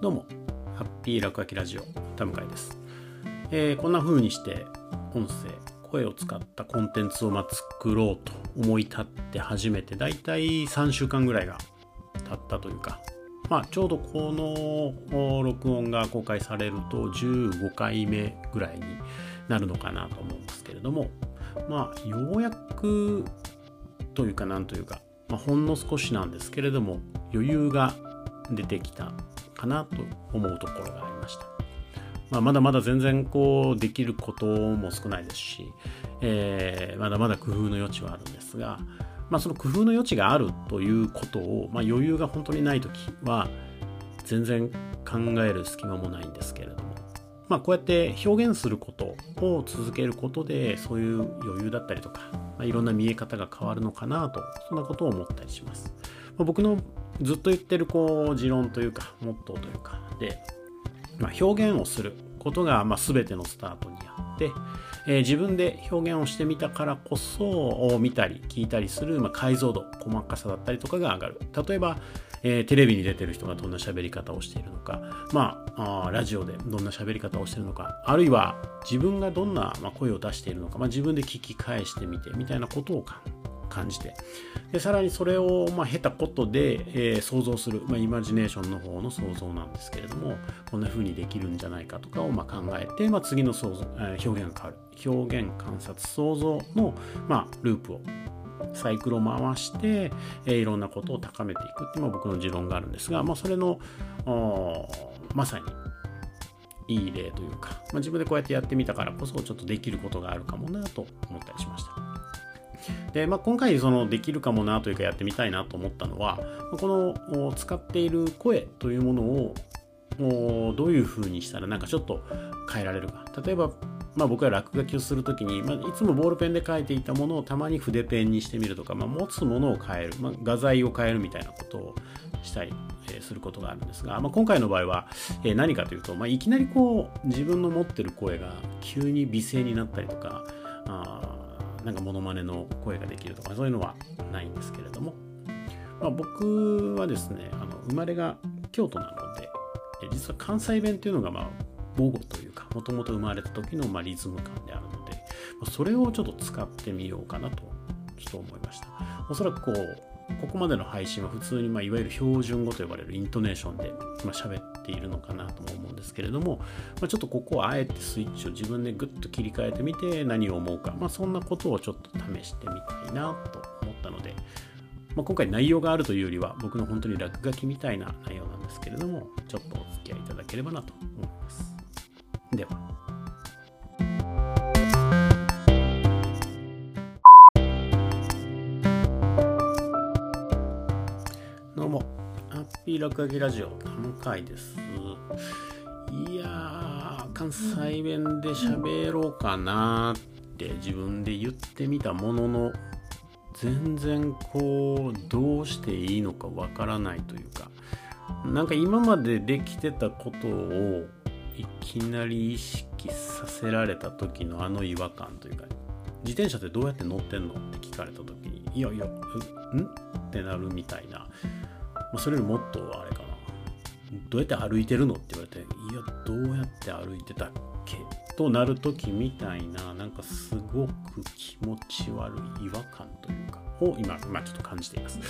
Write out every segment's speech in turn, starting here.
どうも、ハッピー落書きラジオ、田向です。えーこんな風にして、音声、声を使ったコンテンツをま作ろうと思い立って初めて、だいたい3週間ぐらいが経ったというか、まあ、ちょうどこの録音が公開されると15回目ぐらいになるのかなと思うんですけれども、まあ、ようやくというかなんというか、まあ、ほんの少しなんですけれども余裕が出てきたかなと思うところがありました。まあ、まだまだ全然こうできることも少ないですし、えーまだまだ工夫の余地はあるんですが、まあ、その工夫の余地があるということを、まあ、余裕が本当にない時は全然考える隙間もないんですけれども、まあ、こうやって表現することを続けることでそういう余裕だったりとか、まあ、いろんな見え方が変わるのかなとそんなことを思ったりします。僕のずっと言ってるこう持論というかモットーというかで、まあ、表現をすることがまあ全てのスタートにあって、えー自分で表現をしてみたからこそ見たり聞いたりする、まあ、解像度細かさだったりとかが上がる。例えば、えーテレビに出てる人がどんな喋り方をしているのか、まあ、あラジオでどんな喋り方をしているのかあるいは自分がどんな声を出しているのか、まあ、自分で聞き返してみてみたいなことをか感じてでさらにそれをまあ経たことで、えー想像する、まあ、イマジネーションの方の想像なんですけれどもこんな風にできるんじゃないかとかをまあ考えて、まあ、次の想像、えー表現が変わる表現観察想像の、まあ、ループをサイクルを回して、えーいろんなことを高めていくっていうのが僕の持論があるんですが、まあ、それのまさにいい例というか、まあ、自分でこうやってやってみたからこそちょっとできることがあるかもなと思ったりしました。で、まあ、今回そのできるかもなというかやってみたいなと思ったのはこの使っている声というものをおどういうふうにしたらなんかちょっと変えられるか。例えば、まあ、僕が落書きをするときに、まあ、いつもボールペンで書いていたものをたまに筆ペンにしてみるとか、まあ、持つものを変える、まあ、画材を変えるみたいなことをしたり、えすることがあるんですが、まあ、今回の場合は、えー何かというと、まあ、いきなりこう自分の持ってる声が急に美声になったりとかなんかモノマネの声ができるとかそういうのはないんですけれども、まあ、僕はですねあの生まれが京都なので実は関西弁というのがまあ母語というかもともと生まれた時のまリズム感であるのでそれをちょっと使ってみようかなとちょっと思いました。おそらくこうここまでの配信は普通に、まあ、いわゆる標準語と呼ばれるイントネーションで、まあ、喋っているのかなとも思うんですけれども、まあ、ちょっとここをあえてスイッチを自分でグッと切り替えてみて何を思うか、まあ、そんなことをちょっと試してみたいなと思ったので、まあ、今回内容があるというよりは僕の本当に落書きみたいな内容なんですけれどもちょっとお付き合いいただければなと思います。では。落書きラジオ田向井です？いやー関西弁で喋ろうかなって自分で言ってみたものの全然こうどうしていいのかわからないというかなんか今までできてたことをいきなり意識させられた時のあの違和感というか自転車ってどうやって乗ってんのって聞かれた時にいやいやん？ってなるみたいな、まあ、それよりもっとあれかな。どうやって歩いてるのって言われていやどうやって歩いてたっけ？となる時みたいななんかすごく気持ち悪い違和感というかを今今ちょっと感じています。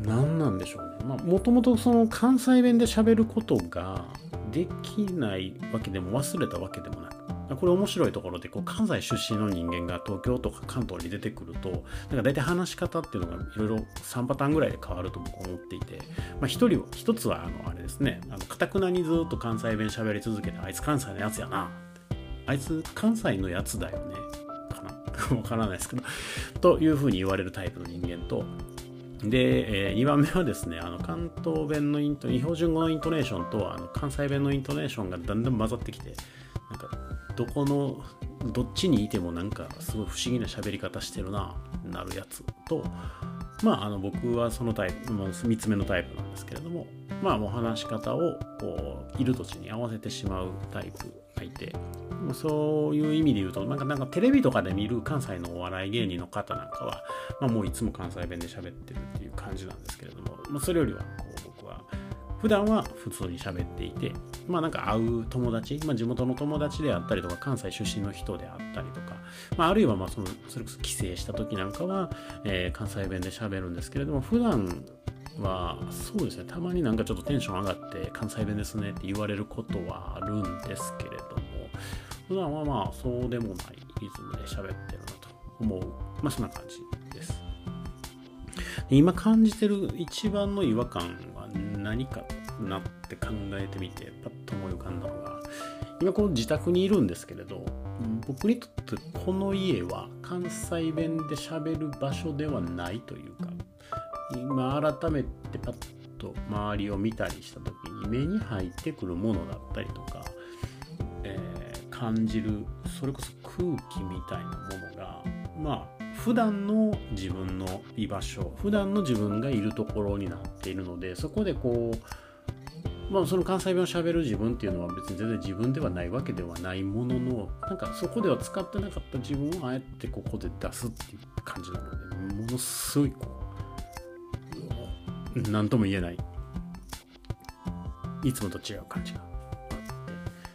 何なんでしょうね。まあもともとその関西弁で喋ることができないわけでも忘れたわけでもなくこれ面白いところでこう関西出身の人間が東京とか関東に出てくるとなんか大体話し方っていうのがいろいろ3パターンぐらいで変わると僕は思っていて、まあ、一人は一つはあのあれですねかたくなにずっと関西弁喋り続けてあいつ関西のやつやなあいつ関西のやつだよねかな。わからないですけどというふうに言われるタイプの人間とで、え2番目はですねあの関東弁のイント標準語のイントネーションとあの関西弁のイントネーションがだんだん混ざってきてなんかどこのどっちにいてもなんかすごい不思議な喋り方してるななるやつとまああの僕はそのタイプ、まあ、3つ目のタイプなんですけれどもまあもう話し方をこういる土地に合わせてしまうタイプがいてそういう意味で言うとなんかなんかテレビとかで見る関西のお笑い芸人の方なんかは、まあ、もういつも関西弁で喋ってるっていう感じなんですけれども、ま、それよりはこう僕は普段は普通に喋っていてまあなんか会う友達、まあ、地元の友達であったりとか関西出身の人であったりとか、まあ、あるいはまあそのそれこそ帰省した時なんかは、えー、関西弁で喋るんですけれども普段はそうですねたまになんかちょっとテンション上がって関西弁ですねって言われることはあるんですけれども普段はまあそうでもないリズムで喋ってるなと思うまあそんな感じです。今感じてる一番の違和感は何かなって考えてみてパッと思い浮かんだのが今この自宅にいるんですけれど僕にとってこの家は関西弁で喋る場所ではないというか今改めてパッと周りを見たりした時に目に入ってくるものだったりとか、えー、感じるそれこそ空気みたいなものがまあ普段の自分の居場所普段の自分がいるところになっているのでそこでこうまあその関西弁をしゃべる自分っていうのは別に全然自分ではないわけではないもののなんかそこでは使ってなかった自分をあえてここで出すっていう感じなのでものすごいこう何とも言えないいつもと違う感じがあっ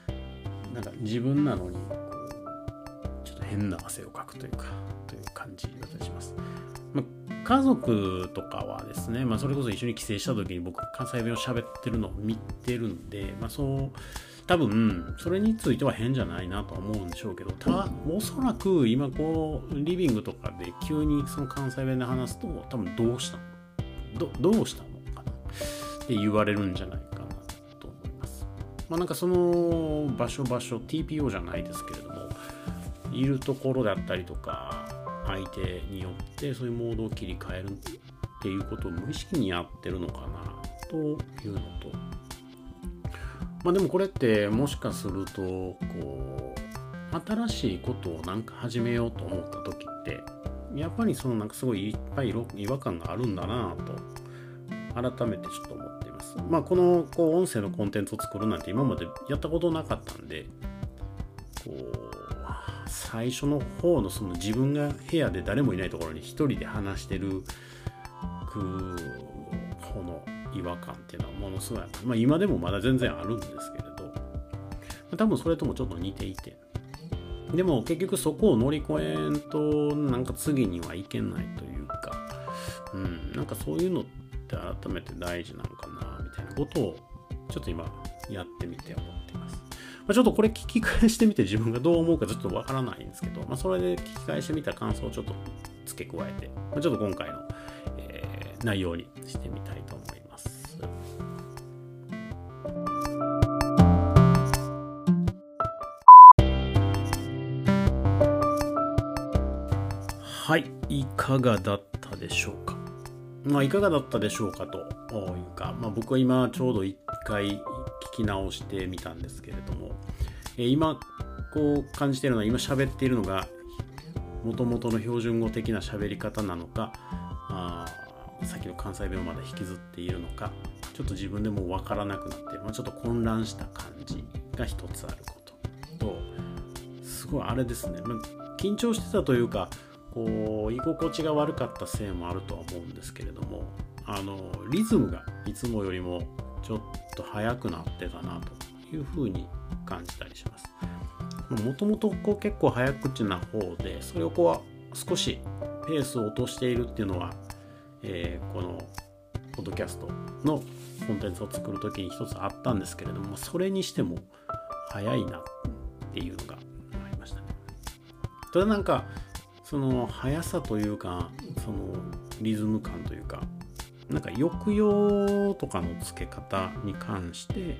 てなんか自分なのに変な汗をかくというかという感じがします。まあ、家族とかはですね、まあ、それこそ一緒に帰省した時に僕関西弁を喋ってるのを見てるんで、まあ、そう多分それについては変じゃないなとは思うんでしょうけどたおそらく今こうリビングとかで急にその関西弁で話すと多分どうしたの？どうしたのかな？って言われるんじゃないかなと思います。まあ、なんかその場所場所 TPO じゃないですけれどいるところだったりとか相手によってそういうモードを切り替えるっていうことを無意識にやってるのかなというのとまあでもこれってもしかするとこう新しいことをなんか始めようと思った時ってやっぱりそのなんかすごいいっぱい違和感があるんだなと改めてちょっと思っています。まあこのこう音声のコンテンツを作るなんて今までやったことなかったんでこう最初の方のその自分が部屋で誰もいないところに一人で話してるくこの違和感っていうのはものすごい、まあ、今でもまだ全然あるんですけれど。多分それともちょっと似ていて。でも結局そこを乗り越えんとなんか次にはいけないというか。うんなんかそういうのって改めて大事なのかなみたいなことをちょっと今やってみて思って。ま。あ、ちょっとこれ聞き返してみて自分がどう思うかちょっとわからないんですけど、まあ、それで聞き返してみた感想をちょっと付け加えて、まあ、ちょっと今回の、えー、内容にしてみたいと思います。はい、いかがだったでしょうか？まあ、いかがだったでしょうかというか、まあ、僕は今ちょうど1回聞き直してみたんですけれども、え今こう感じているのは今喋っているのがもともとの標準語的な喋り方なのかあさっきの関西弁をまだ引きずっているのかちょっと自分でも分からなくなって、まあ、ちょっと混乱した感じが一つあること。とすごいあれですね、まあ、緊張してたというかこう居心地が悪かったせいもあるとは思うんですけれどもあのリズムがいつもよりもちょっと速くなってたなというふうに感じたりします。もともとこう結構早口な方でそれをこう少しペースを落としているっていうのは、えー、このポッドキャストのコンテンツを作る時に一つあったんですけれどもそれにしても早いなっていうのがありましたね。ただなんかその速さというかそのリズム感というかなんか抑揚とかの付け方に関して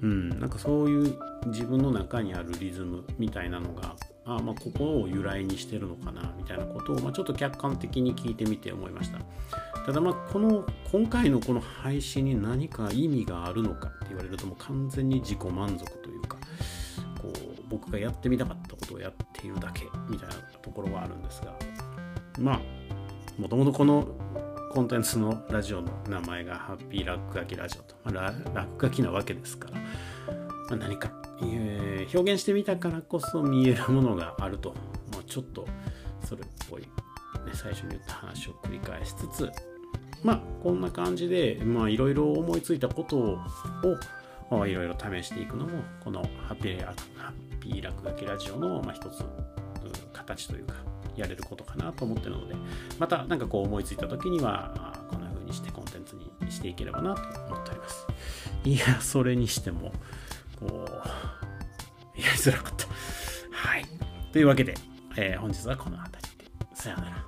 うんなんかそういう自分の中にあるリズムみたいなのがあまあここを由来にしてるのかなみたいなことを、まあ、ちょっと客観的に聞いてみて思いました。ただまあこの今回のこの配信に何か意味があるのかって言われるともう完全に自己満足というかこう僕がやってみたかったことをやっているだけみたいなところはあるんですがまあもともとこのコンテンツのラジオの名前がハッピーラック書きラジオと、まあ、ラック書きなわけですから、まあ、何か、えー、表現してみたからこそ見えるものがあると、まあ、ちょっとそれっぽい、ね、最初に言った話を繰り返しつつ。まあこんな感じでまあいろいろ思いついたことをいろいろ試していくのもこのハッピーハッピー落書きラジオの、まあ、一つ形というかやれることかなと思ってるのでまた何かこう思いついた時にはこんな風にしてコンテンツにしていければなと思っております。いやそれにしてもこうやりづらかった。はい。というわけで、えー、本日はこの辺りで。さようなら。